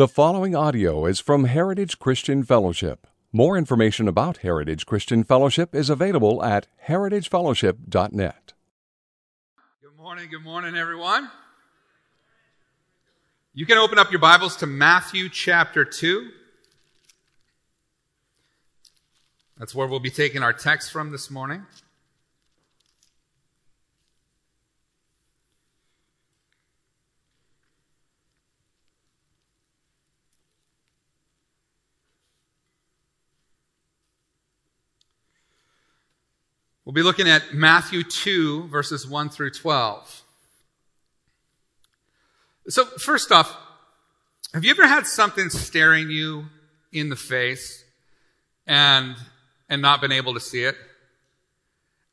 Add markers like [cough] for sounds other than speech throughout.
The following audio is from Heritage Christian Fellowship. More information about Heritage Christian Fellowship is available at heritagefellowship.net. Good morning, good morning, everyone. You can open up your Bibles to Matthew chapter 2. That's where we'll be taking our text from this morning. We'll be looking at Matthew 2, verses 1 through 12. So, first off, have you ever had something staring you in the face and, and not been able to see it?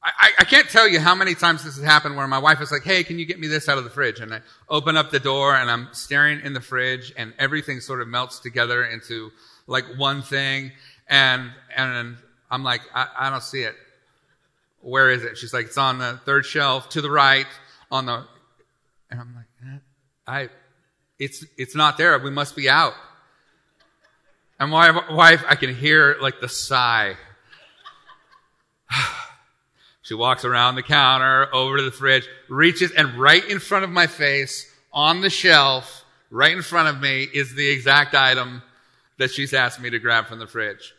I, I can't tell you how many times this has happened where my wife is like, hey, can you get me this out of the fridge? And I open up the door and I'm staring in the fridge and everything sort of melts together into like one thing. And, and I'm like, I, I don't see it where is it? She's like, it's on the third shelf to the right on the, and I'm like, I, it's, it's not there. We must be out. And my wife, I can hear like the sigh. [sighs] she walks around the counter, over to the fridge, reaches, and right in front of my face, on the shelf, right in front of me, is the exact item that she's asked me to grab from the fridge.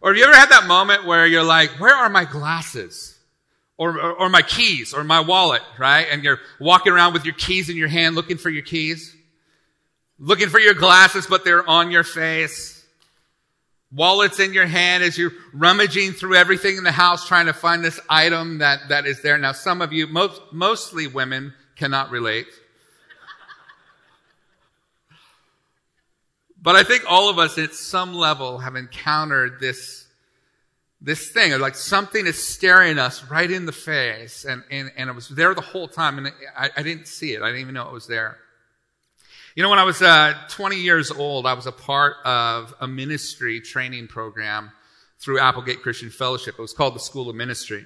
Or have you ever had that moment where you're like, where are my glasses? Or, or, or, my keys or my wallet, right? And you're walking around with your keys in your hand looking for your keys, looking for your glasses, but they're on your face. Wallets in your hand as you're rummaging through everything in the house trying to find this item that, that is there. Now, some of you, most, mostly women, cannot relate. But I think all of us at some level have encountered this this thing, like something is staring us right in the face, and, and, and it was there the whole time, and I, I didn't see it. I didn't even know it was there. You know, when I was uh, 20 years old, I was a part of a ministry training program through Applegate Christian Fellowship. It was called the School of Ministry.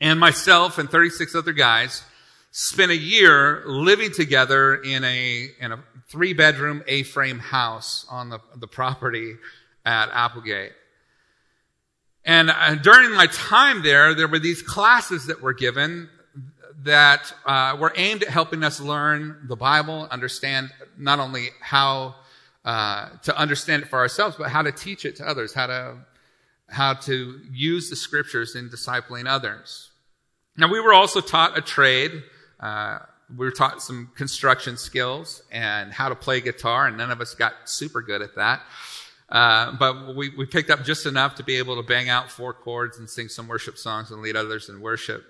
And myself and 36 other guys spent a year living together in a, in a three bedroom A-frame house on the, the property at Applegate. And uh, during my time there, there were these classes that were given that uh, were aimed at helping us learn the Bible, understand not only how uh, to understand it for ourselves, but how to teach it to others, how to how to use the scriptures in discipling others. Now, we were also taught a trade. Uh, we were taught some construction skills and how to play guitar, and none of us got super good at that. Uh, but we, we picked up just enough to be able to bang out four chords and sing some worship songs and lead others in worship.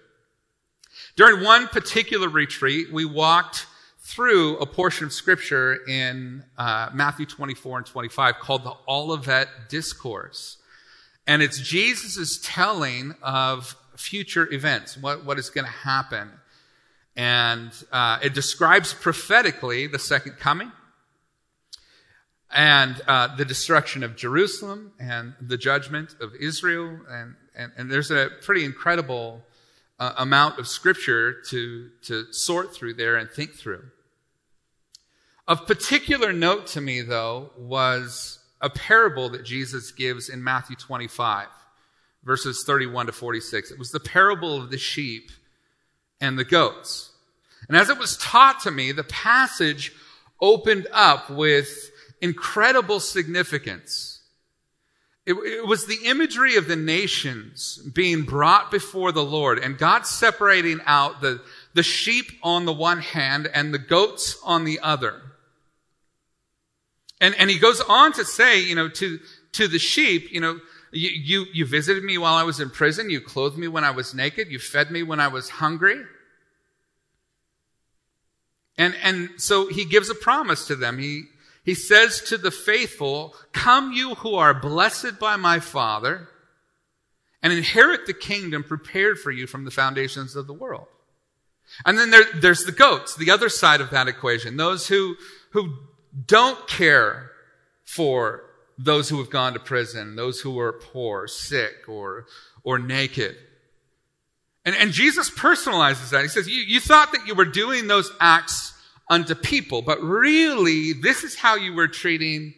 During one particular retreat, we walked through a portion of scripture in uh, Matthew 24 and 25 called the Olivet Discourse. And it's Jesus' telling of future events, what, what is going to happen. And uh, it describes prophetically the second coming and uh, the destruction of Jerusalem and the judgment of Israel. And, and, and there's a pretty incredible uh, amount of scripture to, to sort through there and think through. Of particular note to me, though, was a parable that Jesus gives in Matthew 25, verses 31 to 46. It was the parable of the sheep and the goats. And as it was taught to me, the passage opened up with incredible significance. It, it, was the imagery of the nations being brought before the Lord and God separating out the, the sheep on the one hand and the goats on the other. And, and he goes on to say, you know, to, to the sheep, you know, you, you, you visited me while I was in prison. You clothed me when I was naked. You fed me when I was hungry. And, and so he gives a promise to them. He, he says to the faithful, Come, you who are blessed by my Father, and inherit the kingdom prepared for you from the foundations of the world. And then there, there's the goats, the other side of that equation, those who, who don't care for those who have gone to prison, those who are poor, sick, or, or naked. And, and Jesus personalizes that. He says, you, you thought that you were doing those acts unto people, but really, this is how you were treating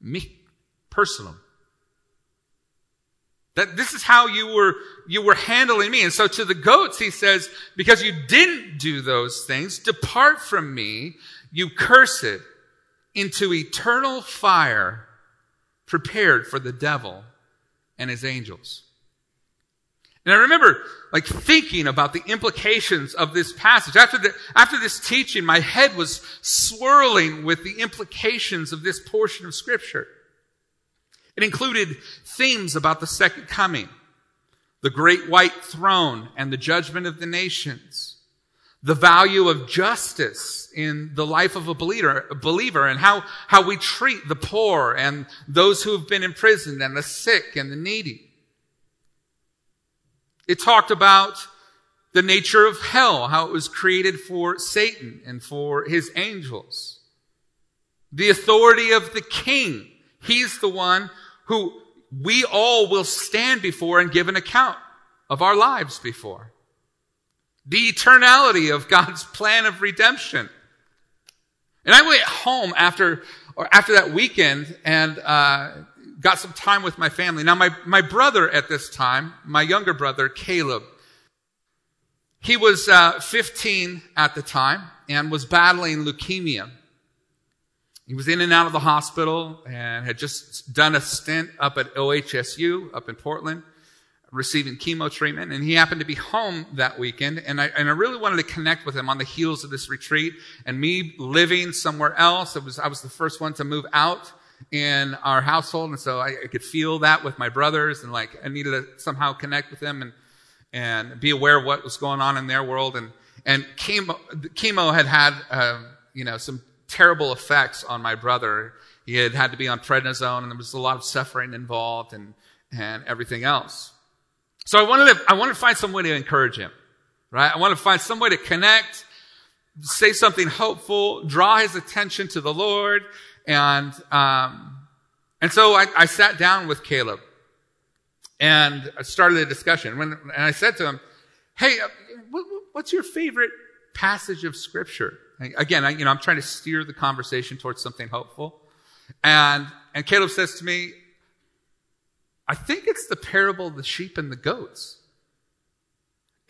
me personally. That this is how you were, you were handling me. And so to the goats, he says, because you didn't do those things, depart from me, you cursed, into eternal fire prepared for the devil and his angels. And I remember like thinking about the implications of this passage. After the, after this teaching, my head was swirling with the implications of this portion of scripture. It included themes about the second coming, the great white throne and the judgment of the nations, the value of justice in the life of a believer, a believer and how, how we treat the poor and those who have been imprisoned and the sick and the needy. It talked about the nature of hell, how it was created for Satan and for his angels. The authority of the king. He's the one who we all will stand before and give an account of our lives before. The eternality of God's plan of redemption. And I went home after, or after that weekend and, uh, got some time with my family. Now, my, my brother at this time, my younger brother, Caleb, he was uh, 15 at the time and was battling leukemia. He was in and out of the hospital and had just done a stint up at OHSU up in Portland, receiving chemo treatment. And he happened to be home that weekend. And I, and I really wanted to connect with him on the heels of this retreat and me living somewhere else. It was, I was the first one to move out in our household. And so I, I could feel that with my brothers and like I needed to somehow connect with them and, and be aware of what was going on in their world. And, and chemo, chemo had had, uh, you know, some terrible effects on my brother. He had had to be on prednisone and there was a lot of suffering involved and, and everything else. So I wanted to, I wanted to find some way to encourage him, right? I wanted to find some way to connect, say something hopeful, draw his attention to the Lord, and, um, and so I, I, sat down with Caleb and started a discussion. When, and I said to him, Hey, uh, what's your favorite passage of scripture? Again, I, you know, I'm trying to steer the conversation towards something hopeful. And, and Caleb says to me, I think it's the parable of the sheep and the goats.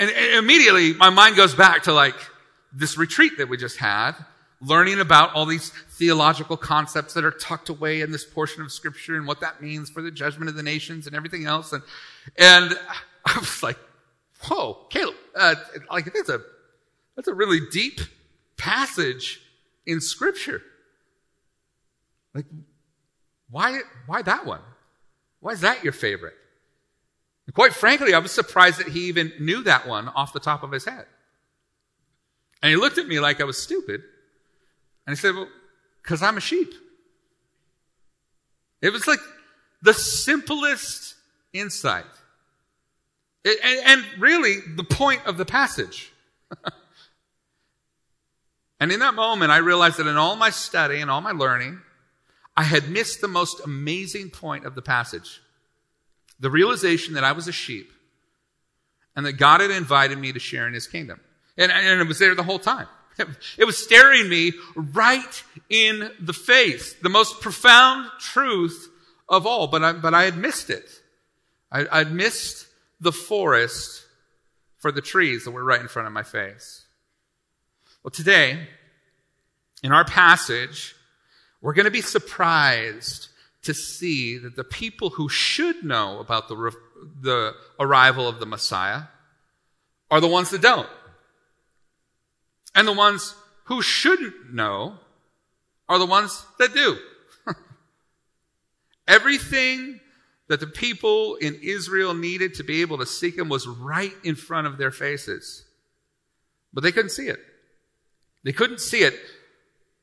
And, and immediately my mind goes back to like this retreat that we just had learning about all these theological concepts that are tucked away in this portion of scripture and what that means for the judgment of the nations and everything else. And, and I was like, whoa, Caleb, uh, like that's a, that's a really deep passage in scripture. Like, why, why that one? Why is that your favorite? And quite frankly, I was surprised that he even knew that one off the top of his head. And he looked at me like I was stupid. And he said, Well, because I'm a sheep. It was like the simplest insight. It, and, and really the point of the passage. [laughs] and in that moment, I realized that in all my study and all my learning, I had missed the most amazing point of the passage. The realization that I was a sheep and that God had invited me to share in his kingdom. And, and it was there the whole time. It was staring me right in the face. The most profound truth of all, but I, but I had missed it. I, I'd missed the forest for the trees that were right in front of my face. Well, today, in our passage, we're going to be surprised to see that the people who should know about the, the arrival of the Messiah are the ones that don't. And the ones who shouldn't know are the ones that do. [laughs] Everything that the people in Israel needed to be able to seek him was right in front of their faces. But they couldn't see it. They couldn't see it,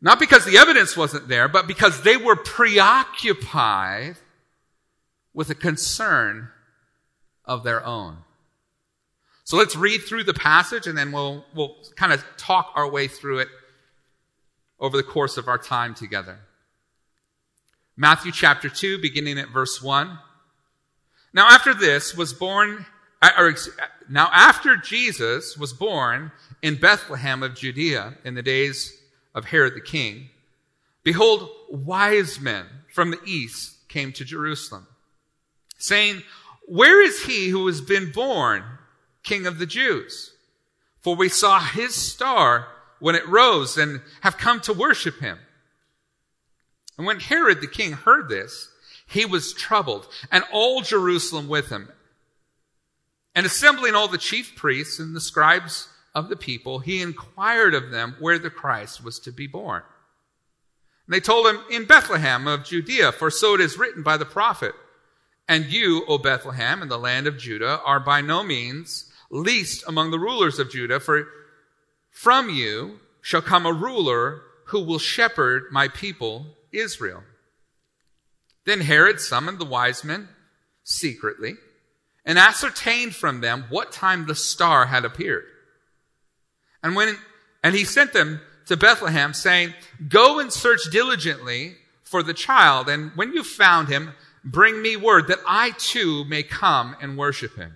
not because the evidence wasn't there, but because they were preoccupied with a concern of their own. So let's read through the passage and then we'll, we'll kind of talk our way through it over the course of our time together. Matthew chapter 2, beginning at verse 1. Now after this was born, uh, or now after Jesus was born in Bethlehem of Judea in the days of Herod the king, behold, wise men from the east came to Jerusalem, saying, Where is he who has been born king of the Jews? For we saw his star when it rose and have come to worship him. And when Herod the king heard this, he was troubled, and all Jerusalem with him. And assembling all the chief priests and the scribes of the people, he inquired of them where the Christ was to be born. And they told him, In Bethlehem of Judea, for so it is written by the prophet. And you, O Bethlehem, in the land of Judah, are by no means least among the rulers of Judah, for from you shall come a ruler who will shepherd my people Israel. Then Herod summoned the wise men secretly and ascertained from them what time the star had appeared. And when, and he sent them to Bethlehem saying, go and search diligently for the child. And when you found him, bring me word that I too may come and worship him.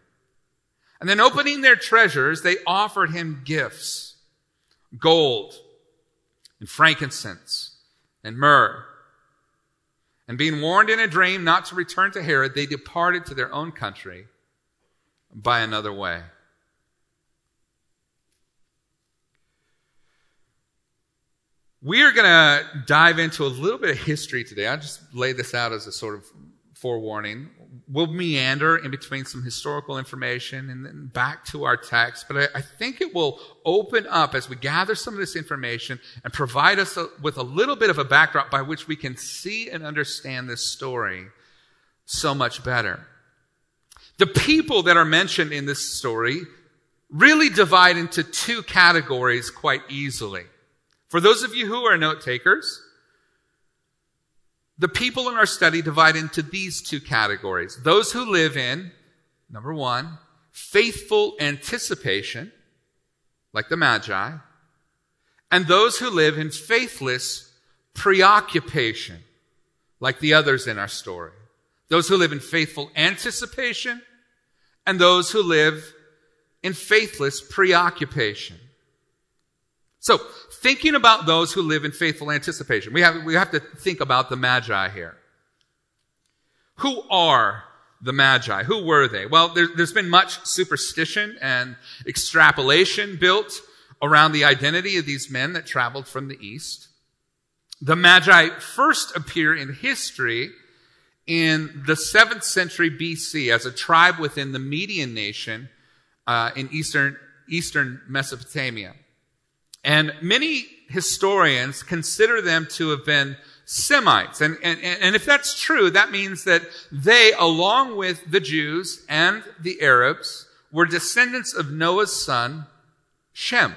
And then opening their treasures, they offered him gifts, gold, and frankincense and myrrh. And being warned in a dream not to return to Herod, they departed to their own country by another way. We are going to dive into a little bit of history today. I'll just lay this out as a sort of forewarning we'll meander in between some historical information and then back to our text, but I, I, think it will open up as we gather some of this information and provide us a, with a little bit of a backdrop by which we can see and understand this story so much better. The people that are mentioned in this story really divide into two categories quite easily. For those of you who are note takers, the people in our study divide into these two categories. Those who live in, number one, faithful anticipation, like the Magi, and those who live in faithless preoccupation, like the others in our story. Those who live in faithful anticipation, and those who live in faithless preoccupation. So, thinking about those who live in faithful anticipation, we have, we have to think about the Magi here. Who are the Magi? Who were they? Well, there, there's been much superstition and extrapolation built around the identity of these men that traveled from the east. The Magi first appear in history in the 7th century BC as a tribe within the Median nation uh, in eastern, eastern Mesopotamia. And many historians consider them to have been Semites. And, and, and if that's true, that means that they, along with the Jews and the Arabs, were descendants of Noah's son, Shem.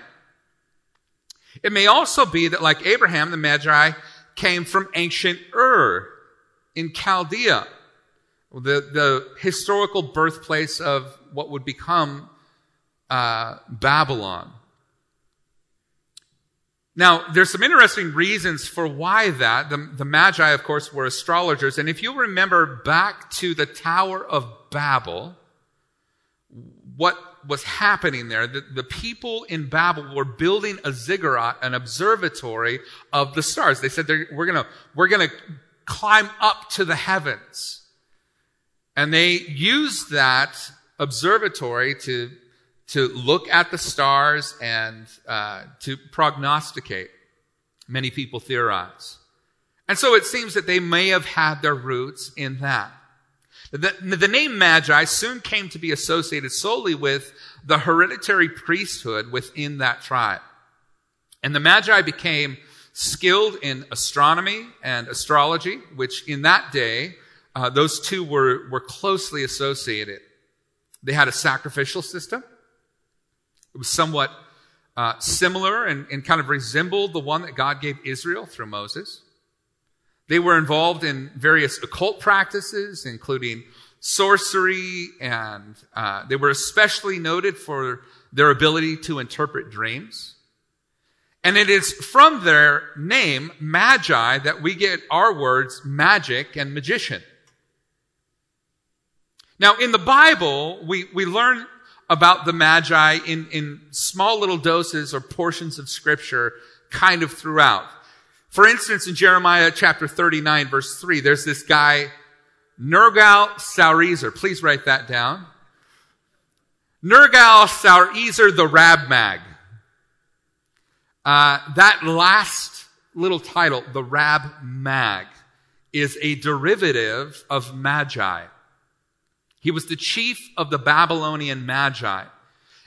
It may also be that like Abraham, the Magi came from ancient Ur in Chaldea, the, the historical birthplace of what would become uh, Babylon. Now, there's some interesting reasons for why that. The, the Magi, of course, were astrologers. And if you remember back to the Tower of Babel, what was happening there, the, the people in Babel were building a ziggurat, an observatory of the stars. They said, we're gonna, we're gonna climb up to the heavens. And they used that observatory to to look at the stars and uh, to prognosticate. Many people theorize. And so it seems that they may have had their roots in that. The, the, name Magi soon came to be associated solely with the hereditary priesthood within that tribe. And the Magi became skilled in astronomy and astrology, which in that day, uh, those two were, were closely associated. They had a sacrificial system. It was somewhat uh, similar and, and kind of resembled the one that God gave Israel through Moses. They were involved in various occult practices, including sorcery, and uh, they were especially noted for their ability to interpret dreams. And it is from their name, Magi, that we get our words magic and magician. Now, in the Bible, we, we learn about the Magi in, in small little doses or portions of scripture kind of throughout. For instance, in Jeremiah chapter 39 verse 3, there's this guy, Nergal Sharezer. Please write that down. Nergal Sharezer the Rab-Mag. Uh, that last little title, the Rab-Mag, is a derivative of Magi. He was the chief of the Babylonian Magi.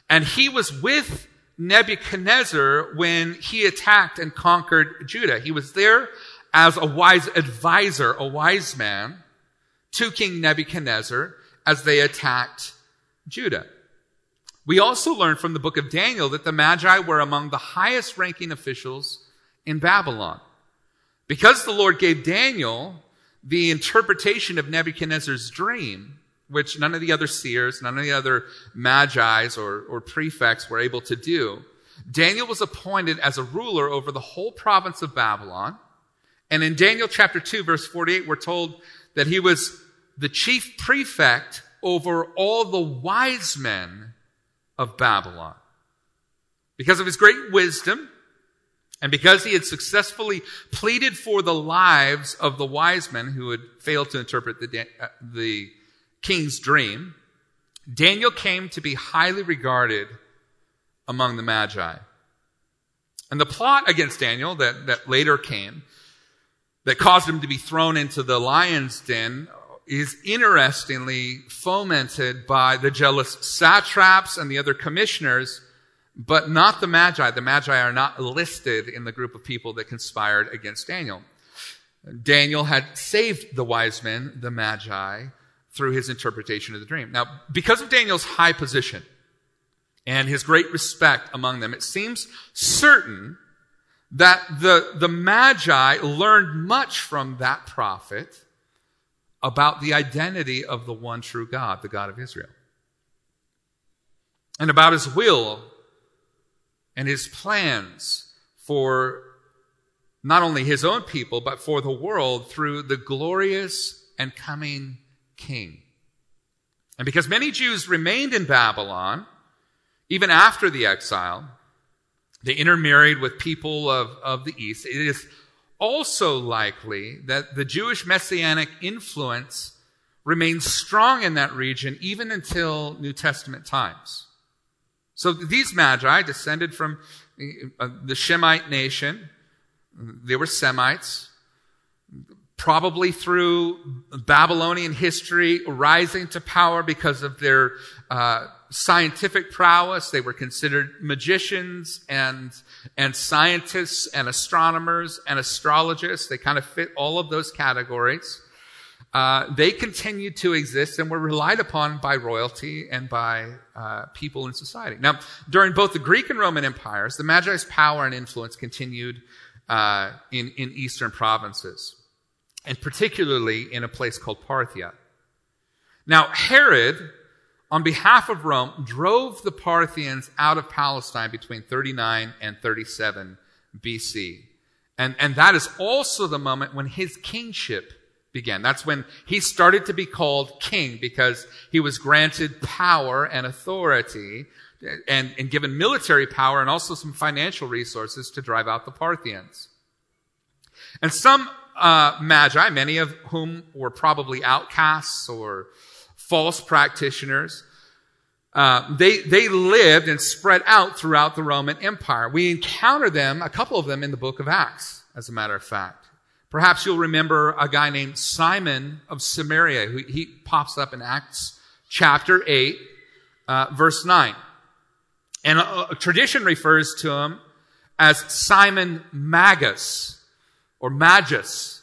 And he was with Nebuchadnezzar when he attacked and conquered Judah. He was there as a wise advisor, a wise man to King Nebuchadnezzar as they attacked Judah. We also learn from the book of Daniel that the Magi were among the highest ranking officials in Babylon. Because the Lord gave Daniel the interpretation of Nebuchadnezzar's dream, which none of the other seers, none of the other magi's or, or prefects were able to do, Daniel was appointed as a ruler over the whole province of Babylon. And in Daniel chapter 2, verse 48, we're told that he was the chief prefect over all the wise men of Babylon. Because of his great wisdom, and because he had successfully pleaded for the lives of the wise men who had failed to interpret the, uh, the king's dream, Daniel came to be highly regarded among the Magi. And the plot against Daniel that, that later came, that caused him to be thrown into the lion's den, is interestingly fomented by the jealous satraps and the other commissioners, but not the Magi. The Magi are not listed in the group of people that conspired against Daniel. Daniel had saved the wise men, the Magi, through his interpretation of the dream. Now, because of Daniel's high position and his great respect among them, it seems certain that the, the Magi learned much from that prophet about the identity of the one true God, the God of Israel, and about his will and his plans for not only his own people, but for the world through the glorious and coming king. And because many Jews remained in Babylon, even after the exile, they intermarried with people of, of the East. It is also likely that the Jewish messianic influence remained strong in that region even until New Testament times. So these magi descended from uh, the Shemite nation. They were Semites, probably through Babylonian history rising to power because of their uh, scientific prowess. They were considered magicians and, and scientists and astronomers and astrologists. They kind of fit all of those categories. Uh, they continued to exist and were relied upon by royalty and by uh, people in society. Now, during both the Greek and Roman empires, the Magi's power and influence continued uh, in, in eastern provinces, and particularly in a place called Parthia. Now, Herod on behalf of Rome, drove the Parthians out of Palestine between 39 and 37 BC. And, and that is also the moment when his kingship began. That's when he started to be called king because he was granted power and authority and, and given military power and also some financial resources to drive out the Parthians. And some uh, magi, many of whom were probably outcasts or false practitioners. Uh, they, they lived and spread out throughout the Roman Empire. We encounter them, a couple of them, in the book of Acts, as a matter of fact. Perhaps you'll remember a guy named Simon of Samaria, who he pops up in Acts chapter 8, uh, verse 9. And a, a tradition refers to him as Simon Magus or Magus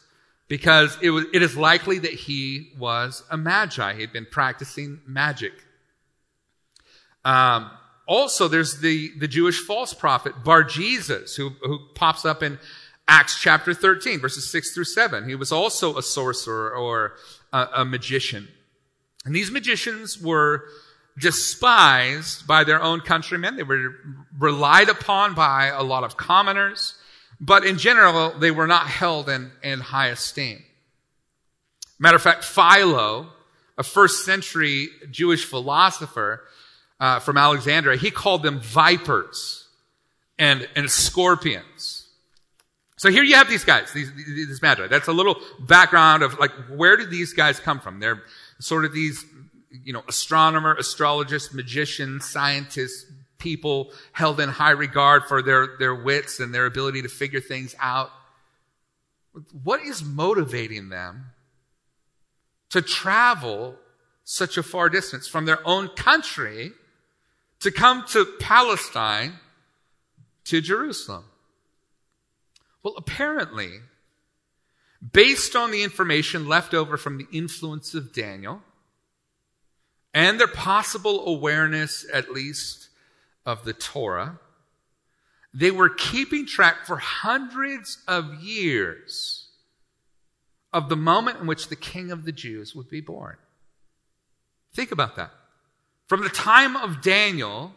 because it, was, it is likely that he was a magi. He had been practicing magic. Um, also, there's the, the Jewish false prophet, Bar Jesus, who, who pops up in Acts chapter 13, verses 6 through 7. He was also a sorcerer or a, a magician. And these magicians were despised by their own countrymen. They were relied upon by a lot of commoners. But in general, they were not held in, in high esteem. Matter of fact, Philo, a first century Jewish philosopher uh, from Alexandria, he called them vipers and, and scorpions. So here you have these guys, these, these magi. That's a little background of like, where did these guys come from? They're sort of these, you know, astronomer, astrologists, magicians, scientists, people held in high regard for their, their wits and their ability to figure things out. What is motivating them to travel such a far distance from their own country to come to Palestine to Jerusalem? Well, apparently, based on the information left over from the influence of Daniel and their possible awareness, at least, of the Torah. They were keeping track for hundreds of years of the moment in which the king of the Jews would be born. Think about that. From the time of Daniel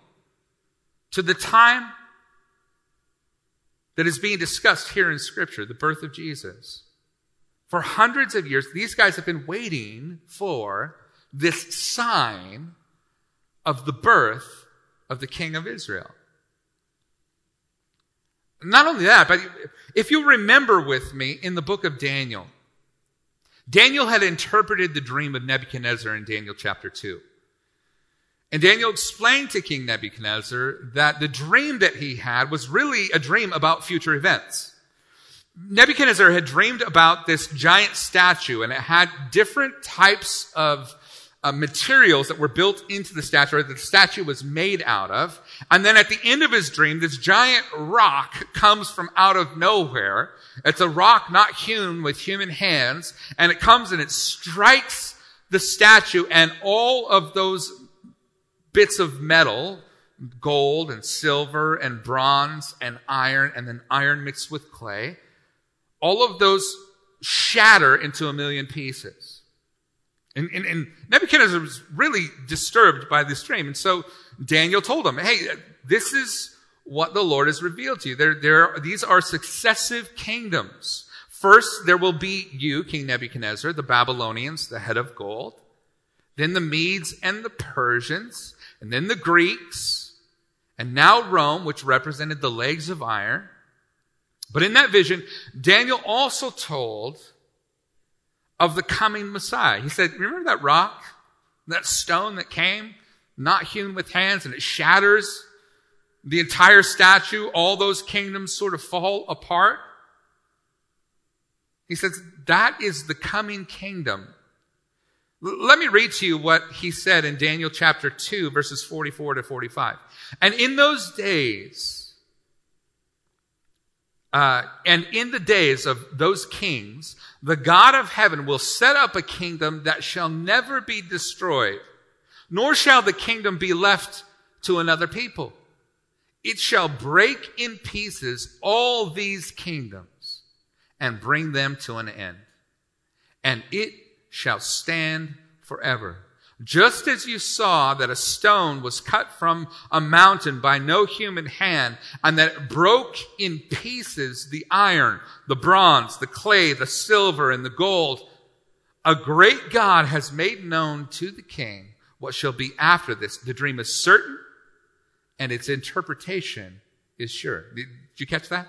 to the time that is being discussed here in Scripture, the birth of Jesus. For hundreds of years, these guys have been waiting for this sign of the birth of the king of Israel. Not only that, but if you remember with me in the book of Daniel, Daniel had interpreted the dream of Nebuchadnezzar in Daniel chapter 2. And Daniel explained to King Nebuchadnezzar that the dream that he had was really a dream about future events. Nebuchadnezzar had dreamed about this giant statue and it had different types of uh, materials that were built into the statue, that the statue was made out of. And then at the end of his dream, this giant rock comes from out of nowhere. It's a rock not hewn with human hands, and it comes and it strikes the statue, and all of those bits of metal, gold and silver and bronze and iron, and then iron mixed with clay, all of those shatter into a million pieces. And, and, and, Nebuchadnezzar was really disturbed by this dream. And so Daniel told him, hey, this is what the Lord has revealed to you. There, there, these are successive kingdoms. First, there will be you, King Nebuchadnezzar, the Babylonians, the head of gold. Then the Medes and the Persians. And then the Greeks. And now Rome, which represented the legs of iron. But in that vision, Daniel also told of the coming Messiah. He said, remember that rock, that stone that came, not hewn with hands, and it shatters the entire statue, all those kingdoms sort of fall apart? He says, that is the coming kingdom. Let me read to you what he said in Daniel chapter 2, verses 44 to 45. And in those days, uh, and in the days of those kings, the God of heaven will set up a kingdom that shall never be destroyed, nor shall the kingdom be left to another people. It shall break in pieces all these kingdoms and bring them to an end. And it shall stand forever. Just as you saw that a stone was cut from a mountain by no human hand and that it broke in pieces the iron, the bronze, the clay, the silver, and the gold, a great God has made known to the king what shall be after this. The dream is certain and its interpretation is sure. Did you catch that?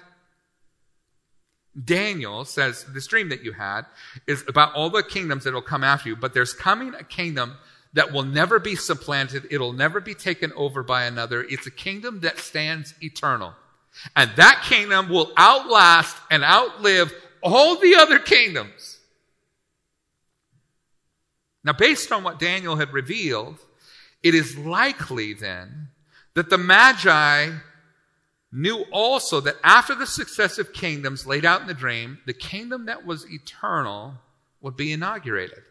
Daniel says this dream that you had is about all the kingdoms that will come after you, but there's coming a kingdom that will never be supplanted. It'll never be taken over by another. It's a kingdom that stands eternal. And that kingdom will outlast and outlive all the other kingdoms. Now, based on what Daniel had revealed, it is likely then that the Magi knew also that after the successive kingdoms laid out in the dream, the kingdom that was eternal would be inaugurated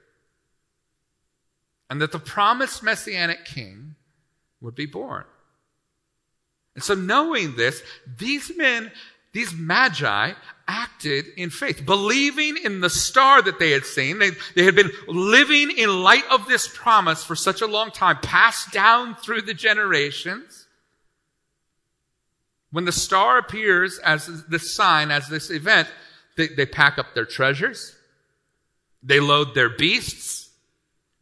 and that the promised messianic king would be born. And so knowing this, these men, these magi acted in faith, believing in the star that they had seen. They, they had been living in light of this promise for such a long time, passed down through the generations. When the star appears as this sign, as this event, they, they pack up their treasures. They load their beasts.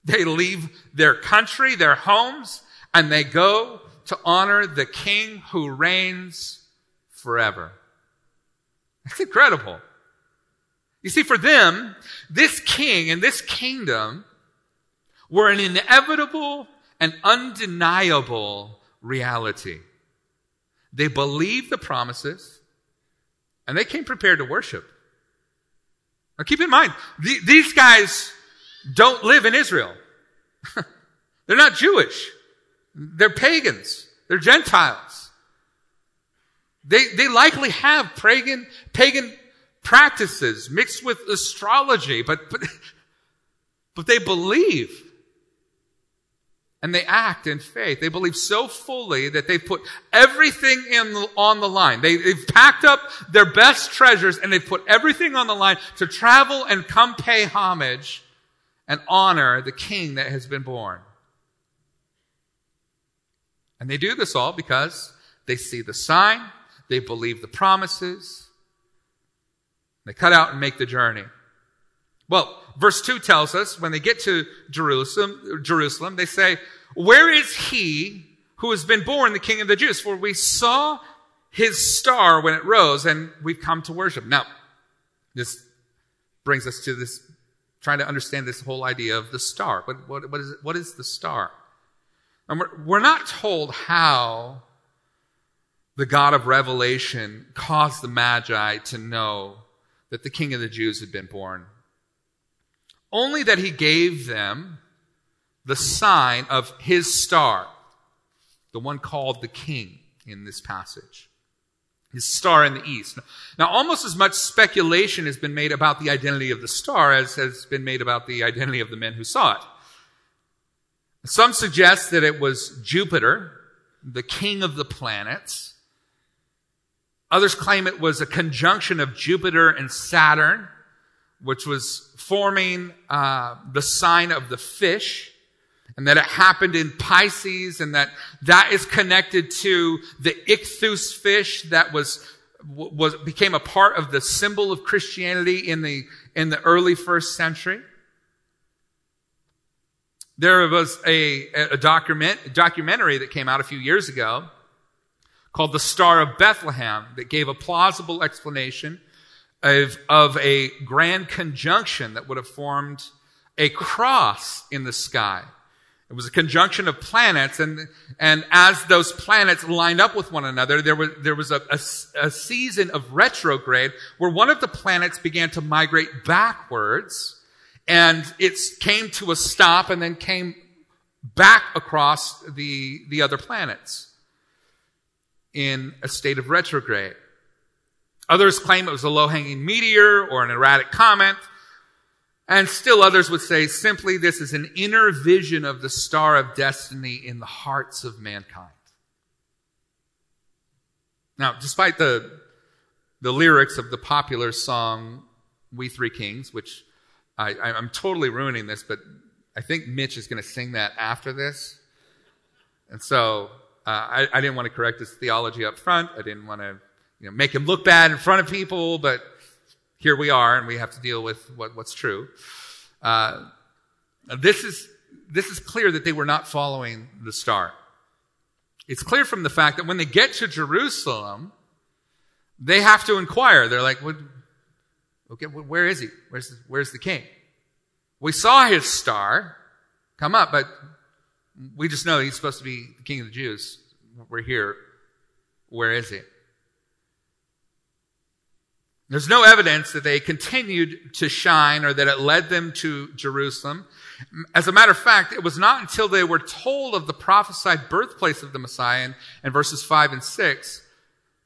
They leave their country, their homes, and they go to honor the king who reigns forever. That's incredible. You see, for them, this king and this kingdom were an inevitable and undeniable reality. They believed the promises and they came prepared to worship. Now keep in mind, these guys don't live in Israel. [laughs] They're not Jewish. They're pagans. They're Gentiles. They, they likely have pagan, pagan practices mixed with astrology, but, but, [laughs] but they believe. And they act in faith. They believe so fully that they put everything in on the line. They, they've packed up their best treasures and they've put everything on the line to travel and come pay homage and honor the king that has been born. And they do this all because they see the sign, they believe the promises. They cut out and make the journey. Well, verse 2 tells us when they get to Jerusalem, Jerusalem, they say, Where is he who has been born the King of the Jews? For we saw his star when it rose and we've come to worship. Now, this brings us to this, trying to understand this whole idea of the star. What, what, what, is, what is the star? And we're, we're not told how the God of Revelation caused the Magi to know that the King of the Jews had been born. Only that he gave them the sign of his star, the one called the King in this passage. His star in the east. Now, almost as much speculation has been made about the identity of the star as has been made about the identity of the men who saw it. Some suggest that it was Jupiter, the king of the planets, Others claim it was a conjunction of Jupiter and Saturn, which was forming uh, the sign of the fish, and that it happened in Pisces, and that that is connected to the ichthus fish that was was became a part of the symbol of Christianity in the in the early first century. There was a, a document, documentary that came out a few years ago called the Star of Bethlehem that gave a plausible explanation of, of a grand conjunction that would have formed a cross in the sky. It was a conjunction of planets, and, and as those planets lined up with one another, there was, there was a, a, a season of retrograde where one of the planets began to migrate backwards, and it came to a stop and then came back across the, the other planets in a state of retrograde. Others claim it was a low hanging meteor or an erratic comet. And still others would say simply this is an inner vision of the star of destiny in the hearts of mankind. Now, despite the, the lyrics of the popular song We Three Kings, which I, I'm totally ruining this, but I think Mitch is going to sing that after this. And so uh, I, I, didn't want to correct his theology up front. I didn't want to you know, make him look bad in front of people, but here we are, and we have to deal with what, what's true. Uh, this is this is clear that they were not following the star. It's clear from the fact that when they get to Jerusalem, they have to inquire. They're like, "Okay, where is he? Where's where's the king? We saw his star come up, but we just know he's supposed to be the king of the Jews. We're here. Where is he? There's no evidence that they continued to shine or that it led them to Jerusalem. As a matter of fact, it was not until they were told of the prophesied birthplace of the Messiah in, in verses 5 and 6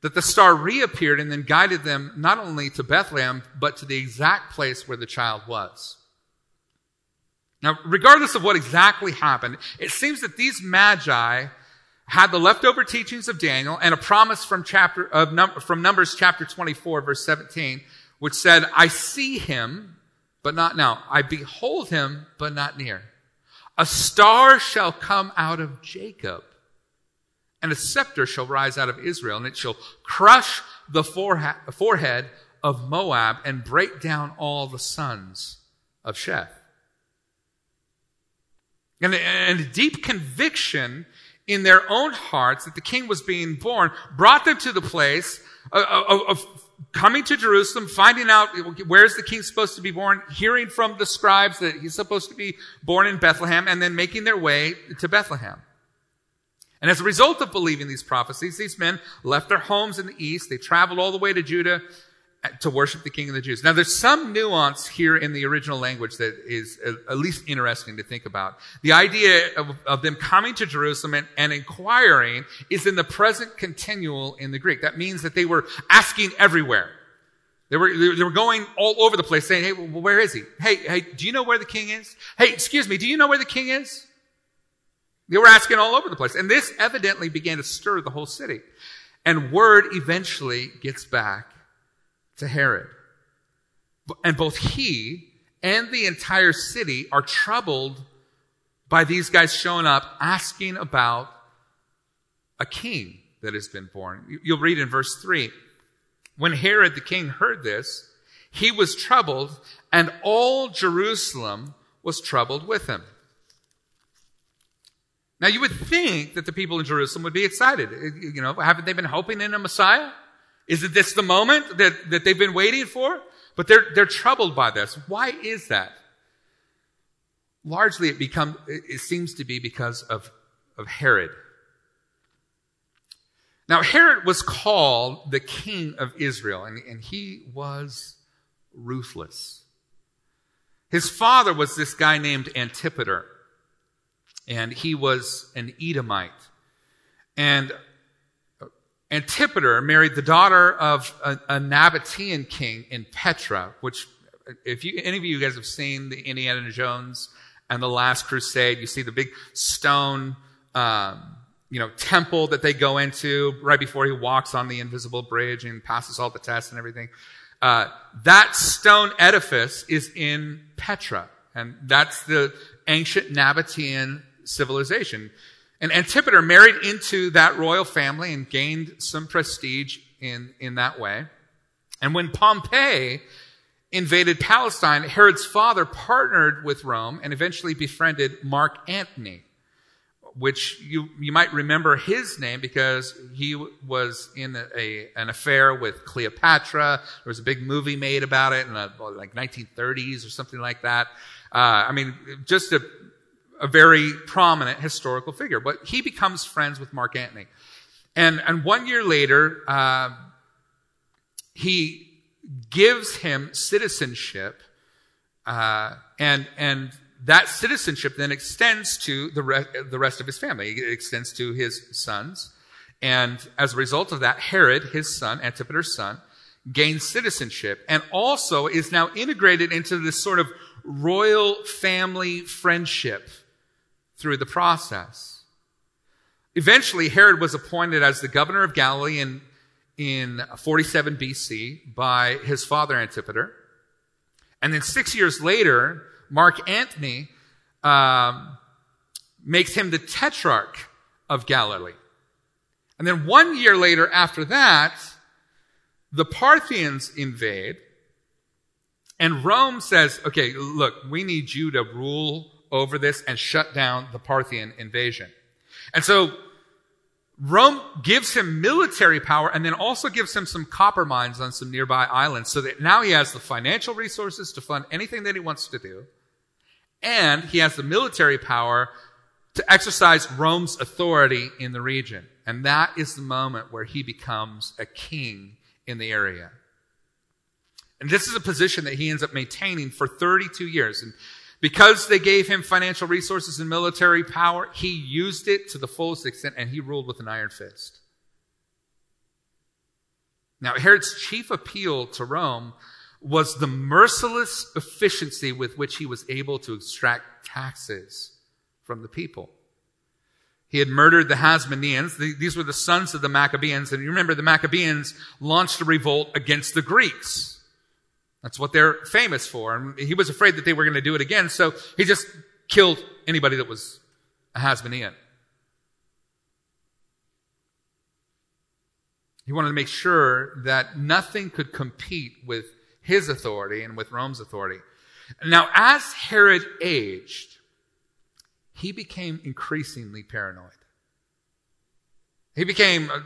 that the star reappeared and then guided them not only to Bethlehem, but to the exact place where the child was. Now, regardless of what exactly happened, it seems that these magi had the leftover teachings of Daniel and a promise from chapter of num- from Numbers chapter 24 verse 17 which said I see him but not now. I behold him but not near. A star shall come out of Jacob and a scepter shall rise out of Israel and it shall crush the forehead of Moab and break down all the sons of Sheth and, and deep conviction in their own hearts that the king was being born brought them to the place of, of, coming to Jerusalem, finding out where's the king supposed to be born, hearing from the scribes that he's supposed to be born in Bethlehem, and then making their way to Bethlehem. And as a result of believing these prophecies, these men left their homes in the east. They traveled all the way to Judah to worship the King of the Jews. Now, there's some nuance here in the original language that is uh, at least interesting to think about. The idea of, of them coming to Jerusalem and, and, inquiring is in the present continual in the Greek. That means that they were asking everywhere. They were, they were going all over the place saying, hey, where is he? Hey, hey, do you know where the king is? Hey, excuse me, do you know where the king is? They were asking all over the place. And this evidently began to stir the whole city. And word eventually gets back to Herod. And both he and the entire city are troubled by these guys showing up asking about a king that has been born. You'll read in verse 3. When Herod the king heard this, he was troubled, and all Jerusalem was troubled with him. Now you would think that the people in Jerusalem would be excited. You know, haven't they been hoping in a Messiah? Isn't this the moment that, that they've been waiting for? But they're, they're troubled by this. Why is that? Largely it become, it seems to be because of, of Herod. Now, Herod was called the king of Israel, and, and he was ruthless. His father was this guy named Antipater, and he was an Edomite. And Antipater married the daughter of a, a Nabatean king in Petra, which, if you, any of you guys have seen the Indiana Jones and the Last Crusade, you see the big stone, um, you know, temple that they go into right before he walks on the invisible bridge and passes all the tests and everything. Uh, that stone edifice is in Petra, and that's the ancient Nabatean civilization. And Antipater married into that royal family and gained some prestige in, in that way. And when Pompey invaded Palestine, Herod's father partnered with Rome and eventually befriended Mark Antony, which you, you might remember his name because he was in a, a, an affair with Cleopatra. There was a big movie made about it in the like 1930s or something like that. Uh, I mean, just a a very prominent historical figure. But he becomes friends with Mark Antony. And, and one year later, uh, he gives him citizenship, uh, and, and that citizenship then extends to the, re- the rest of his family. It extends to his sons. And as a result of that, Herod, his son, Antipater's son, gains citizenship and also is now integrated into this sort of royal family friendship through the process. Eventually, Herod was appointed as the governor of Galilee in, in 47 BC by his father Antipater. And then six years later, Mark Antony um, makes him the tetrarch of Galilee. And then one year later after that, the Parthians invade, and Rome says, okay, look, we need you to rule over this and shut down the Parthian invasion. And so Rome gives him military power and then also gives him some copper mines on some nearby islands so that now he has the financial resources to fund anything that he wants to do. And he has the military power to exercise Rome's authority in the region. And that is the moment where he becomes a king in the area. And this is a position that he ends up maintaining for 32 years. And because they gave him financial resources and military power, he used it to the fullest extent and he ruled with an iron fist. Now, Herod's chief appeal to Rome was the merciless efficiency with which he was able to extract taxes from the people. He had murdered the Hasmoneans. These were the sons of the Maccabees. And you remember the Maccabees launched a revolt against the Greeks. That's what they're famous for. And he was afraid that they were going to do it again. So he just killed anybody that was a Hasmonean. He wanted to make sure that nothing could compete with his authority and with Rome's authority. Now, as Herod aged, he became increasingly paranoid. He became uh,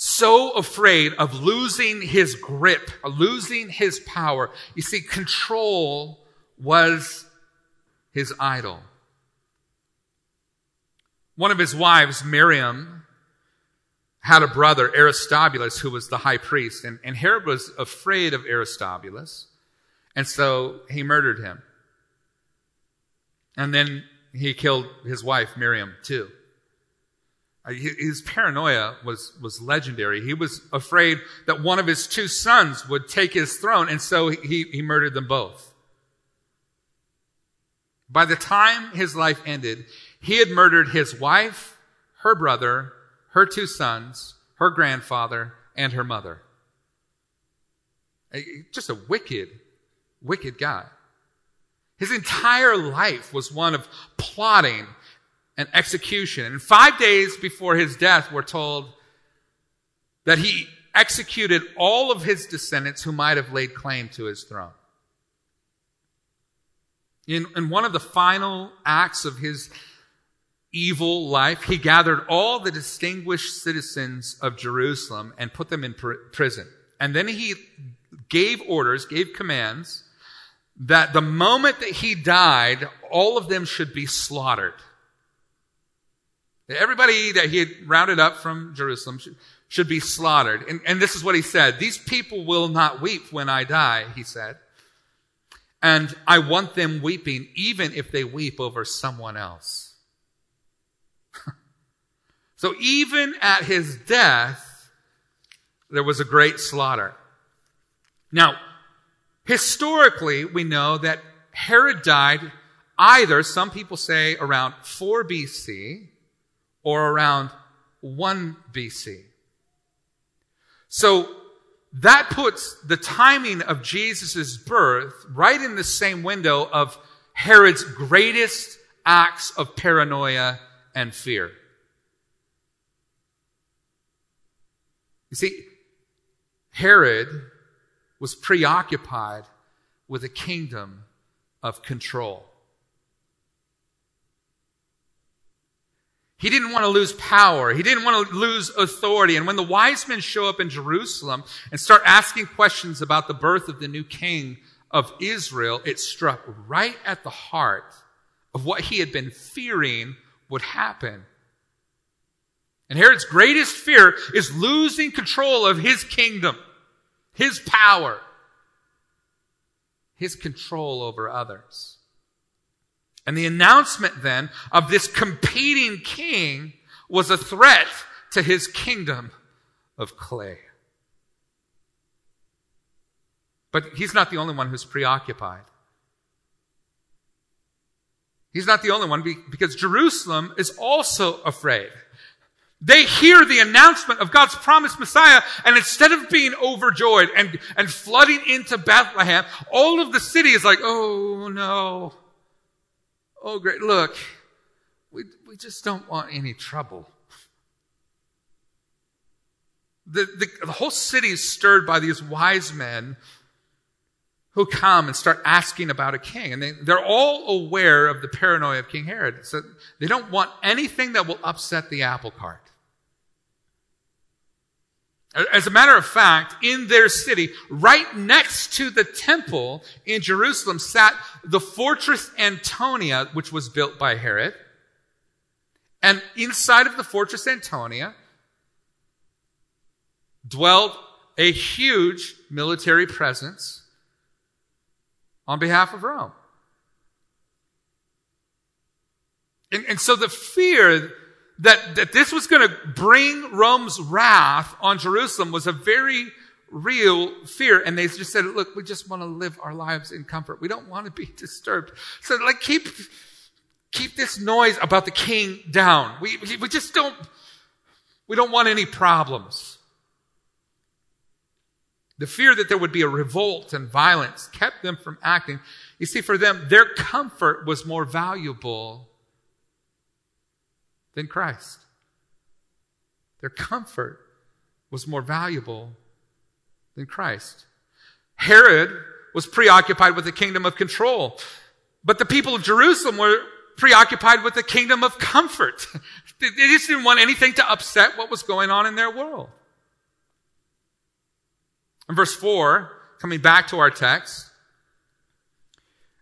so afraid of losing his grip, losing his power. You see, control was his idol. One of his wives, Miriam, had a brother, Aristobulus, who was the high priest, and, and Herod was afraid of Aristobulus, and so he murdered him. And then he killed his wife, Miriam, too. Uh, his paranoia was, was legendary. He was afraid that one of his two sons would take his throne, and so he, he murdered them both. By the time his life ended, he had murdered his wife, her brother, her two sons, her grandfather, and her mother. Just a wicked, wicked guy. His entire life was one of plotting and execution. And five days before his death, we're told that he executed all of his descendants who might have laid claim to his throne. In, in one of the final acts of his evil life, he gathered all the distinguished citizens of Jerusalem and put them in pr- prison. And then he gave orders, gave commands that the moment that he died, all of them should be slaughtered. Everybody that he had rounded up from Jerusalem should, should be slaughtered. And, and this is what he said. These people will not weep when I die, he said. And I want them weeping even if they weep over someone else. [laughs] so even at his death, there was a great slaughter. Now, historically, we know that Herod died either, some people say around 4 BC, or around 1 BC. So that puts the timing of Jesus' birth right in the same window of Herod's greatest acts of paranoia and fear. You see, Herod was preoccupied with a kingdom of control. He didn't want to lose power. He didn't want to lose authority. And when the wise men show up in Jerusalem and start asking questions about the birth of the new king of Israel, it struck right at the heart of what he had been fearing would happen. And Herod's greatest fear is losing control of his kingdom, his power, his control over others. And the announcement then of this competing king was a threat to his kingdom of clay. But he's not the only one who's preoccupied. He's not the only one because Jerusalem is also afraid. They hear the announcement of God's promised Messiah, and instead of being overjoyed and, and flooding into Bethlehem, all of the city is like, oh no. Oh, great. Look, we, we just don't want any trouble. The, the, the whole city is stirred by these wise men who come and start asking about a king. And they, they're all aware of the paranoia of King Herod. So they don't want anything that will upset the apple cart. As a matter of fact, in their city, right next to the temple in Jerusalem, sat the fortress Antonia, which was built by Herod. And inside of the fortress Antonia dwelled a huge military presence on behalf of Rome. And, and so the fear that, that this was going to bring Rome's wrath on Jerusalem was a very real fear. And they just said, look, we just want to live our lives in comfort. We don't want to be [laughs] disturbed. So like keep, keep this noise about the king down. We, we just don't, we don't want any problems. The fear that there would be a revolt and violence kept them from acting. You see, for them, their comfort was more valuable than Christ. Their comfort was more valuable than Christ. Herod was preoccupied with the kingdom of control, but the people of Jerusalem were preoccupied with the kingdom of comfort. [laughs] they just didn't want anything to upset what was going on in their world. In verse 4, coming back to our text,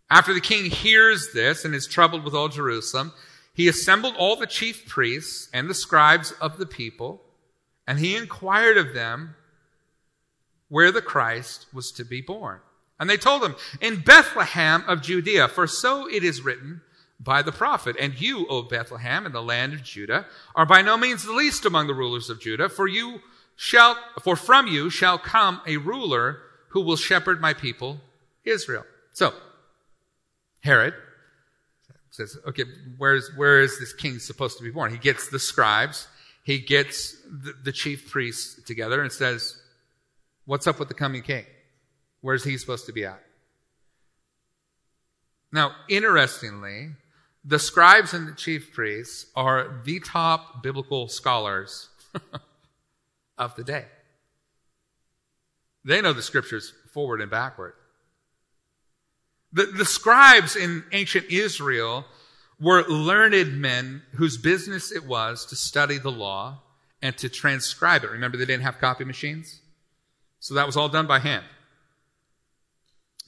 after the king hears this and is troubled with all Jerusalem, he assembled all the chief priests and the scribes of the people, and he inquired of them where the Christ was to be born. And they told him, In Bethlehem of Judea, for so it is written by the prophet. And you, O Bethlehem, in the land of Judah, are by no means the least among the rulers of Judah, for you shall, for from you shall come a ruler who will shepherd my people, Israel. So, Herod says, okay, where's, where is this king supposed to be born? He gets the scribes, he gets the, the chief priests together and says, what's up with the coming king? Where's he supposed to be at? Now, interestingly, the scribes and the chief priests are the top biblical scholars [laughs] of the day. They know the scriptures forward and backward. The, the scribes in ancient Israel were learned men whose business it was to study the law and to transcribe it. Remember, they didn't have copy machines? So that was all done by hand.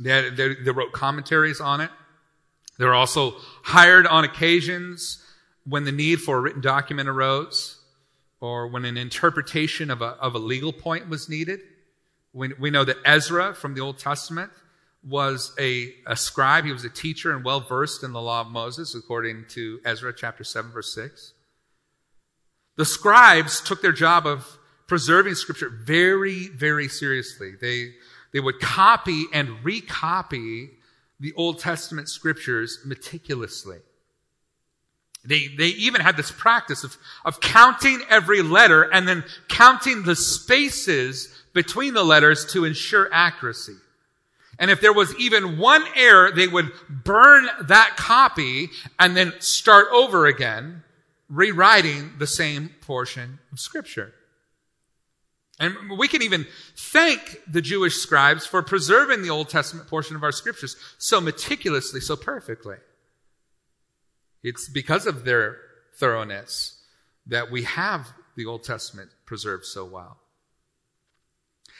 They, had, they, they wrote commentaries on it. They were also hired on occasions when the need for a written document arose or when an interpretation of a, of a legal point was needed. We, we know that Ezra from the Old Testament was a, a scribe. He was a teacher and well versed in the law of Moses, according to Ezra chapter 7, verse 6. The scribes took their job of preserving scripture very, very seriously. They, they would copy and recopy the Old Testament scriptures meticulously. They, they even had this practice of, of counting every letter and then counting the spaces between the letters to ensure accuracy. And if there was even one error, they would burn that copy and then start over again, rewriting the same portion of scripture. And we can even thank the Jewish scribes for preserving the Old Testament portion of our scriptures so meticulously, so perfectly. It's because of their thoroughness that we have the Old Testament preserved so well.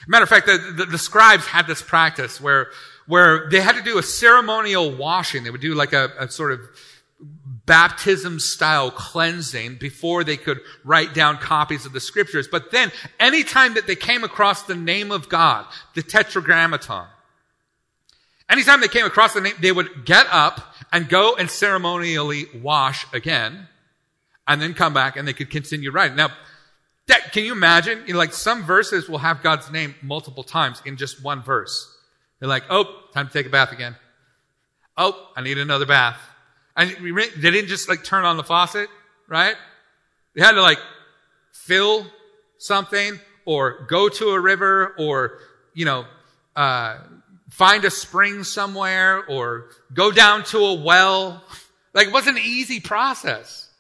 Matter of fact, the, the, the, scribes had this practice where, where they had to do a ceremonial washing. They would do like a, a sort of baptism style cleansing before they could write down copies of the scriptures. But then, anytime that they came across the name of God, the tetragrammaton, anytime they came across the name, they would get up and go and ceremonially wash again and then come back and they could continue writing. Now, that, can you imagine? You know, like some verses will have God's name multiple times in just one verse. They're like, oh, time to take a bath again. Oh, I need another bath. And they didn't just like turn on the faucet, right? They had to like fill something or go to a river or, you know, uh, find a spring somewhere or go down to a well. Like it wasn't an easy process.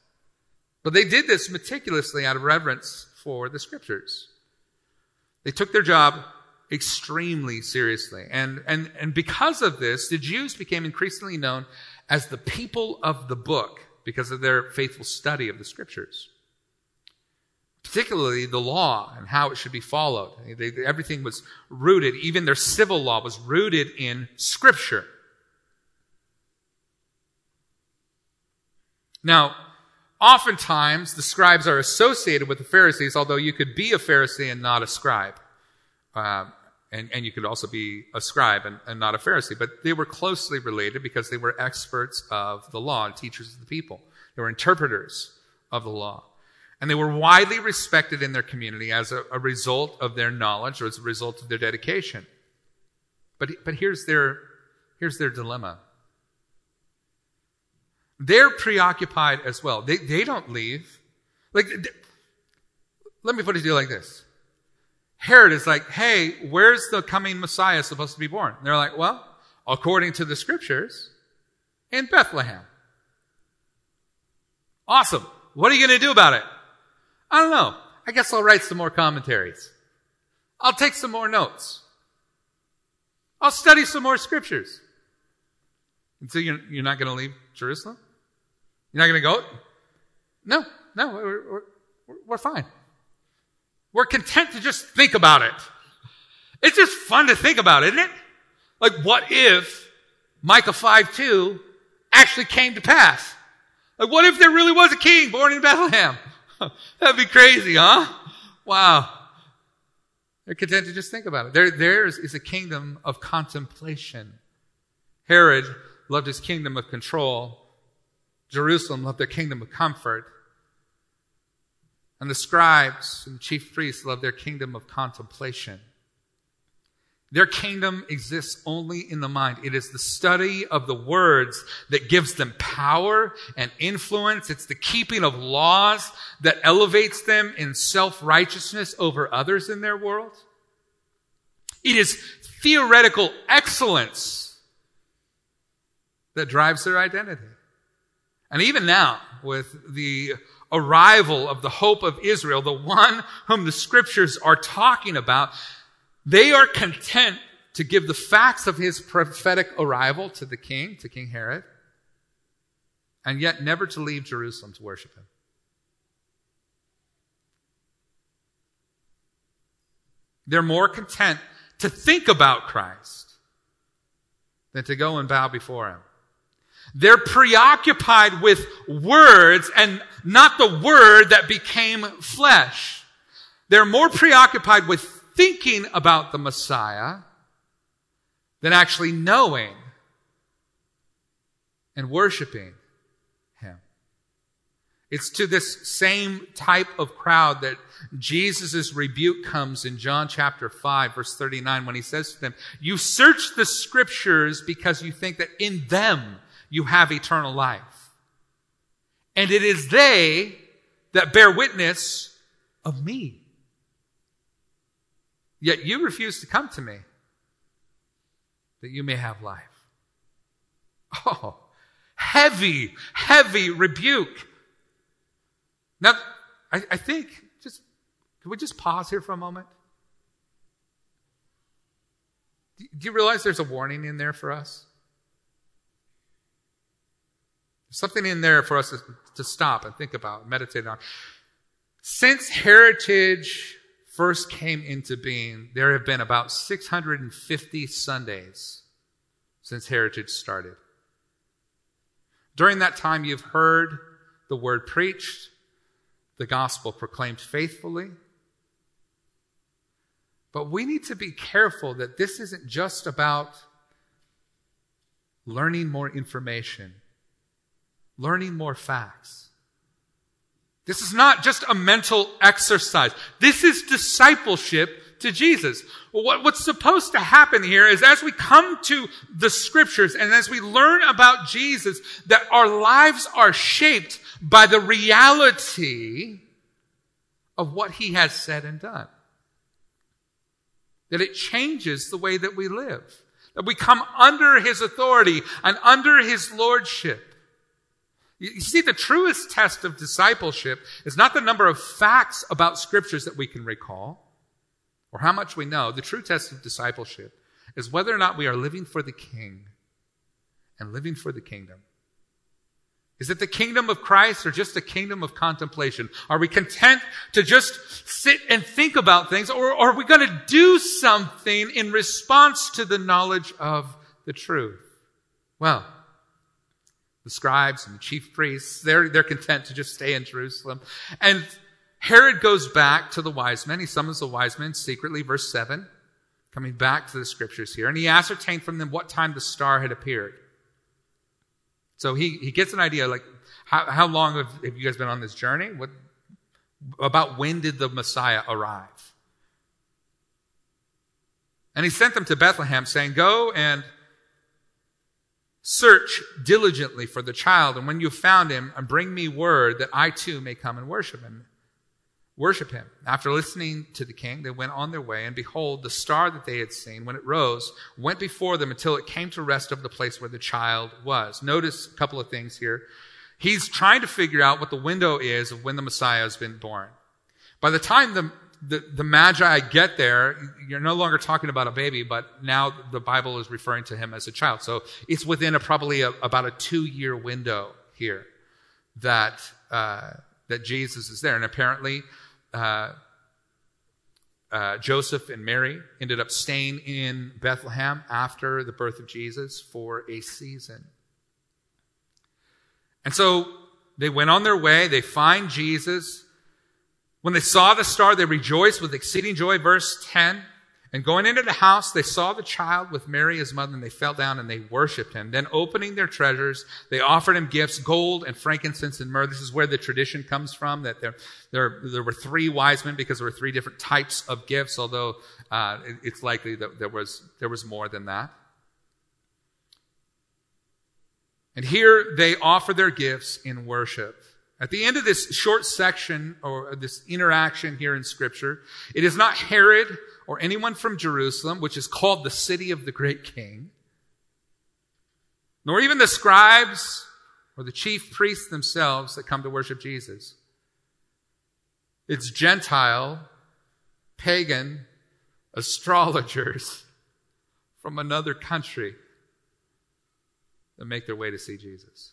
But they did this meticulously out of reverence for the scriptures. They took their job extremely seriously. And, and, and because of this, the Jews became increasingly known as the people of the book because of their faithful study of the scriptures. Particularly the law and how it should be followed. They, everything was rooted, even their civil law was rooted in scripture. Now, oftentimes the scribes are associated with the Pharisees, although you could be a Pharisee and not a scribe. Uh, and, and you could also be a scribe and, and not a Pharisee. But they were closely related because they were experts of the law and teachers of the people. They were interpreters of the law. And they were widely respected in their community as a, a result of their knowledge or as a result of their dedication. But, but here's, their, here's their dilemma. They're preoccupied as well. They, they don't leave. Like, they, let me put it to you like this. Herod is like, hey, where's the coming Messiah supposed to be born? And they're like, well, according to the scriptures, in Bethlehem. Awesome. What are you going to do about it? I don't know. I guess I'll write some more commentaries. I'll take some more notes. I'll study some more scriptures. And so you're, you're not going to leave Jerusalem? You're not going to go? No, no, we're, we're, we're fine. We're content to just think about it. It's just fun to think about, isn't it? Like, what if Micah 5 2 actually came to pass? Like, what if there really was a king born in Bethlehem? [laughs] That'd be crazy, huh? Wow. They're content to just think about it. There, theirs is a kingdom of contemplation. Herod loved his kingdom of control. Jerusalem loved their kingdom of comfort. And the scribes and chief priests loved their kingdom of contemplation. Their kingdom exists only in the mind. It is the study of the words that gives them power and influence. It's the keeping of laws that elevates them in self-righteousness over others in their world. It is theoretical excellence that drives their identity. And even now, with the arrival of the hope of Israel, the one whom the scriptures are talking about, they are content to give the facts of his prophetic arrival to the king, to King Herod, and yet never to leave Jerusalem to worship him. They're more content to think about Christ than to go and bow before him. They're preoccupied with words and not the word that became flesh. They're more preoccupied with thinking about the Messiah than actually knowing and worshiping him. It's to this same type of crowd that Jesus' rebuke comes in John chapter 5 verse 39 when he says to them, you search the scriptures because you think that in them you have eternal life. And it is they that bear witness of me. Yet you refuse to come to me that you may have life. Oh, heavy, heavy rebuke. Now, I, I think, just, can we just pause here for a moment? Do you realize there's a warning in there for us? Something in there for us to, to stop and think about, meditate on. Since heritage first came into being, there have been about 650 Sundays since heritage started. During that time, you've heard the word preached, the gospel proclaimed faithfully. But we need to be careful that this isn't just about learning more information learning more facts. This is not just a mental exercise. This is discipleship to Jesus. What, what's supposed to happen here is as we come to the scriptures and as we learn about Jesus, that our lives are shaped by the reality of what he has said and done. That it changes the way that we live. That we come under his authority and under his lordship. You see, the truest test of discipleship is not the number of facts about scriptures that we can recall or how much we know. The true test of discipleship is whether or not we are living for the king and living for the kingdom. Is it the kingdom of Christ or just a kingdom of contemplation? Are we content to just sit and think about things or are we going to do something in response to the knowledge of the truth? Well, the scribes and the chief priests, they're, they're content to just stay in Jerusalem. And Herod goes back to the wise men. He summons the wise men secretly, verse 7, coming back to the scriptures here. And he ascertained from them what time the star had appeared. So he, he gets an idea like, how, how long have, have you guys been on this journey? What, about when did the Messiah arrive? And he sent them to Bethlehem saying, Go and Search diligently for the child, and when you've found him, and bring me word that I too may come and worship him. Worship him. After listening to the king, they went on their way, and behold, the star that they had seen, when it rose, went before them until it came to rest over the place where the child was. Notice a couple of things here. He's trying to figure out what the window is of when the Messiah has been born. By the time the the, the Magi get there, you're no longer talking about a baby, but now the Bible is referring to him as a child. So it's within a, probably a, about a two year window here that, uh, that Jesus is there. And apparently, uh, uh, Joseph and Mary ended up staying in Bethlehem after the birth of Jesus for a season. And so they went on their way, they find Jesus. When they saw the star, they rejoiced with exceeding joy. Verse 10. And going into the house, they saw the child with Mary, his mother, and they fell down and they worshiped him. Then opening their treasures, they offered him gifts, gold and frankincense and myrrh. This is where the tradition comes from, that there, there, there were three wise men because there were three different types of gifts, although uh, it, it's likely that there was, there was more than that. And here they offer their gifts in worship. At the end of this short section or this interaction here in scripture, it is not Herod or anyone from Jerusalem, which is called the city of the great king, nor even the scribes or the chief priests themselves that come to worship Jesus. It's Gentile, pagan astrologers from another country that make their way to see Jesus.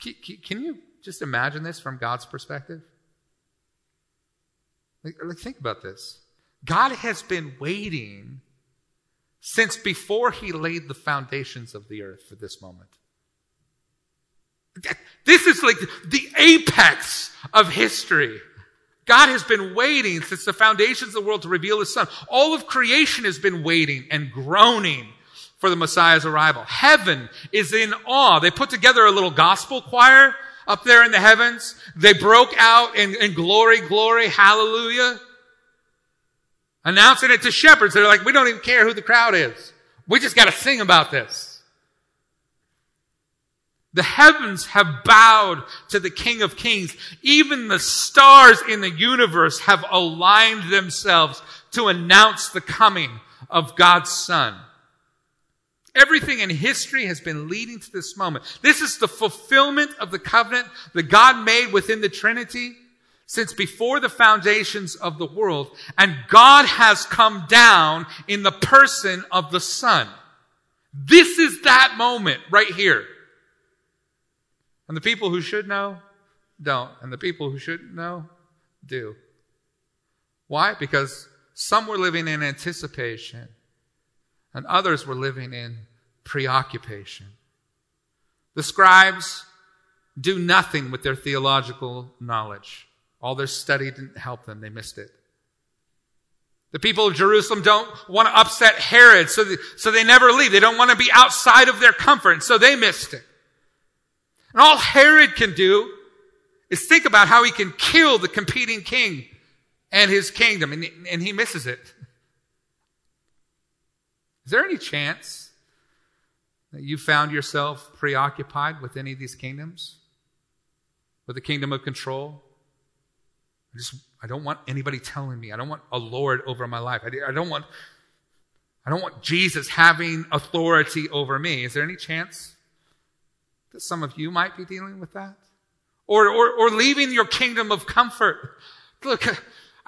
Can you just imagine this from God's perspective? Like, like, think about this. God has been waiting since before he laid the foundations of the earth for this moment. This is like the apex of history. God has been waiting since the foundations of the world to reveal his son. All of creation has been waiting and groaning for the Messiah's arrival. Heaven is in awe. They put together a little gospel choir up there in the heavens. They broke out in, in glory, glory, hallelujah. Announcing it to shepherds. They're like, we don't even care who the crowd is. We just gotta sing about this. The heavens have bowed to the King of Kings. Even the stars in the universe have aligned themselves to announce the coming of God's Son. Everything in history has been leading to this moment. This is the fulfillment of the covenant that God made within the Trinity since before the foundations of the world. And God has come down in the person of the Son. This is that moment right here. And the people who should know, don't. And the people who shouldn't know, do. Why? Because some were living in anticipation and others were living in preoccupation. The scribes do nothing with their theological knowledge. All their study didn't help them. They missed it. The people of Jerusalem don't want to upset Herod, so they, so they never leave. They don't want to be outside of their comfort, so they missed it. And all Herod can do is think about how he can kill the competing king and his kingdom, and, and he misses it. Is there any chance that you found yourself preoccupied with any of these kingdoms? With the kingdom of control? I just I don't want anybody telling me. I don't want a Lord over my life. I, I don't want I don't want Jesus having authority over me. Is there any chance that some of you might be dealing with that? Or, or, or leaving your kingdom of comfort. Look,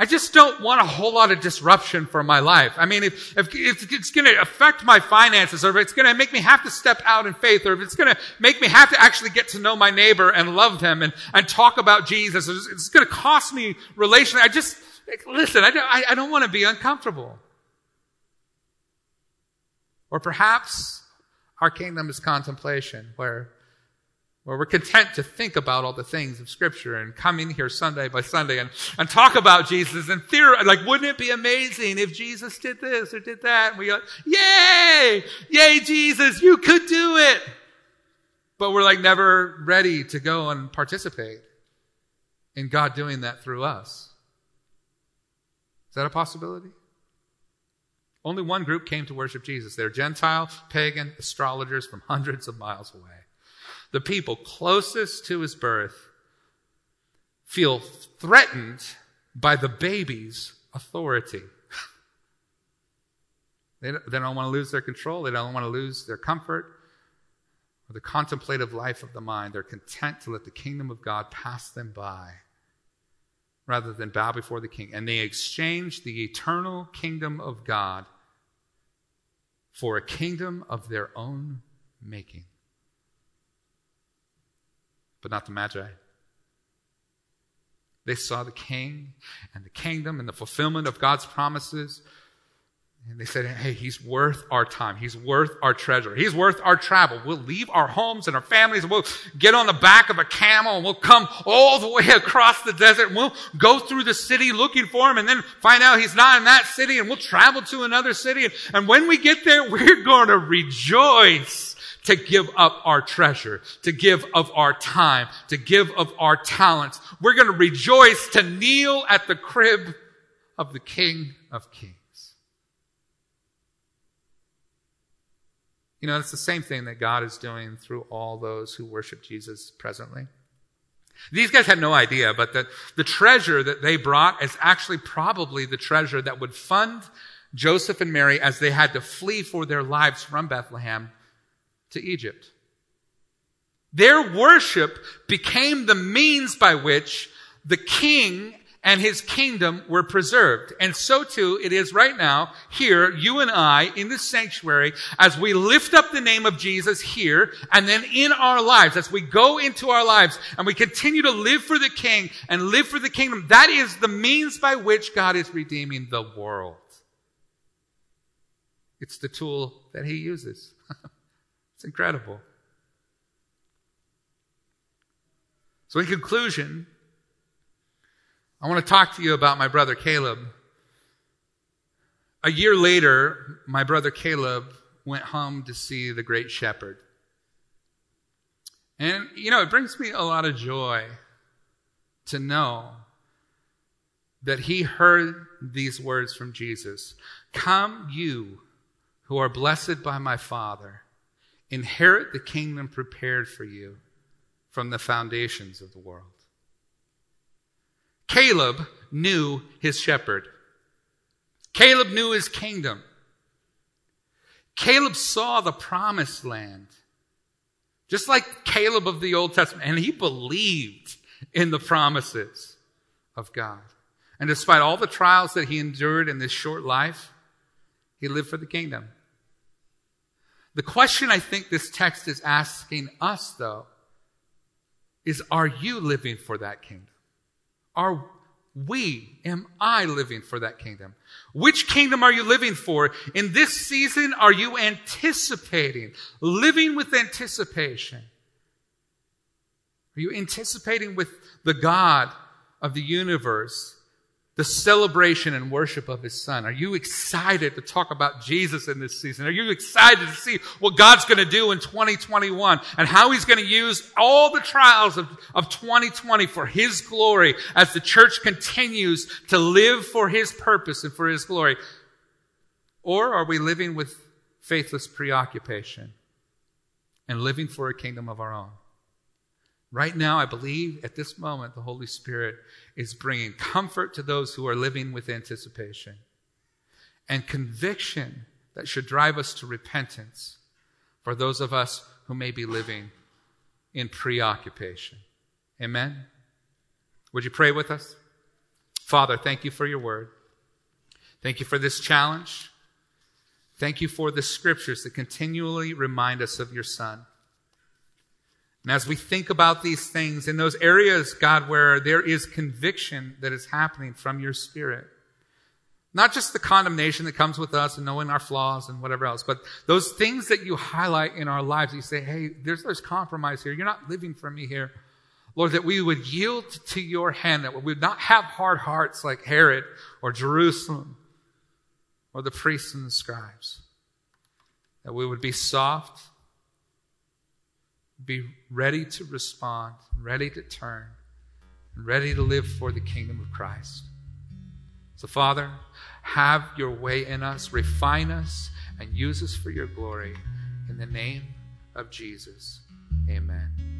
I just don't want a whole lot of disruption for my life. I mean, if, if, if it's going to affect my finances, or if it's going to make me have to step out in faith, or if it's going to make me have to actually get to know my neighbor and love them and, and talk about Jesus, it's, it's going to cost me relationally. I just, listen, I don't, I, I don't want to be uncomfortable. Or perhaps our kingdom is contemplation, where where we're content to think about all the things of Scripture and come in here Sunday by Sunday and, and talk about Jesus and theor like, wouldn't it be amazing if Jesus did this or did that? And we go, yay! Yay, Jesus, you could do it! But we're like never ready to go and participate in God doing that through us. Is that a possibility? Only one group came to worship Jesus. They're Gentile, pagan astrologers from hundreds of miles away. The people closest to his birth feel threatened by the baby's authority. [laughs] they, don't, they don't want to lose their control. They don't want to lose their comfort or the contemplative life of the mind. They're content to let the kingdom of God pass them by rather than bow before the king. And they exchange the eternal kingdom of God for a kingdom of their own making. But not the Magi. They saw the king and the kingdom and the fulfillment of God's promises and they said, Hey, he's worth our time. He's worth our treasure. He's worth our travel. We'll leave our homes and our families and we'll get on the back of a camel and we'll come all the way [laughs] across the desert and we'll go through the city looking for him and then find out he's not in that city and we'll travel to another city. And, and when we get there, we're going to rejoice to give up our treasure, to give of our time, to give of our talents. We're going to rejoice to kneel at the crib of the King of Kings. You know, it's the same thing that God is doing through all those who worship Jesus presently. These guys had no idea, but the, the treasure that they brought is actually probably the treasure that would fund Joseph and Mary as they had to flee for their lives from Bethlehem to Egypt. Their worship became the means by which the king and his kingdom were preserved. And so too it is right now here, you and I in the sanctuary, as we lift up the name of Jesus here and then in our lives, as we go into our lives and we continue to live for the king and live for the kingdom, that is the means by which God is redeeming the world. It's the tool that he uses. [laughs] it's incredible. So in conclusion, I want to talk to you about my brother Caleb. A year later, my brother Caleb went home to see the great shepherd. And, you know, it brings me a lot of joy to know that he heard these words from Jesus Come, you who are blessed by my Father, inherit the kingdom prepared for you from the foundations of the world. Caleb knew his shepherd. Caleb knew his kingdom. Caleb saw the promised land. Just like Caleb of the Old Testament. And he believed in the promises of God. And despite all the trials that he endured in this short life, he lived for the kingdom. The question I think this text is asking us, though, is are you living for that kingdom? Are we, am I living for that kingdom? Which kingdom are you living for? In this season, are you anticipating, living with anticipation? Are you anticipating with the God of the universe the celebration and worship of his son? Are you excited to talk about Jesus in this season? Are you excited to see what God's going to do in 2021 and how he's going to use all the trials of, of 2020 for his glory as the church continues to live for his purpose and for his glory? Or are we living with faithless preoccupation and living for a kingdom of our own? Right now, I believe at this moment, the Holy Spirit is bringing comfort to those who are living with anticipation and conviction that should drive us to repentance for those of us who may be living in preoccupation. Amen? Would you pray with us? Father, thank you for your word. Thank you for this challenge. Thank you for the scriptures that continually remind us of your Son. And as we think about these things in those areas, God, where there is conviction that is happening from your spirit, not just the condemnation that comes with us and knowing our flaws and whatever else, but those things that you highlight in our lives. You say, hey, there's, there's compromise here. You're not living for me here. Lord, that we would yield to your hand, that we would not have hard hearts like Herod or Jerusalem or the priests and the scribes. That we would be soft be ready to respond, ready to turn, and ready to live for the kingdom of Christ. So, Father, Have your way in us, refine us, and use us for your glory. In the name of Jesus, amen.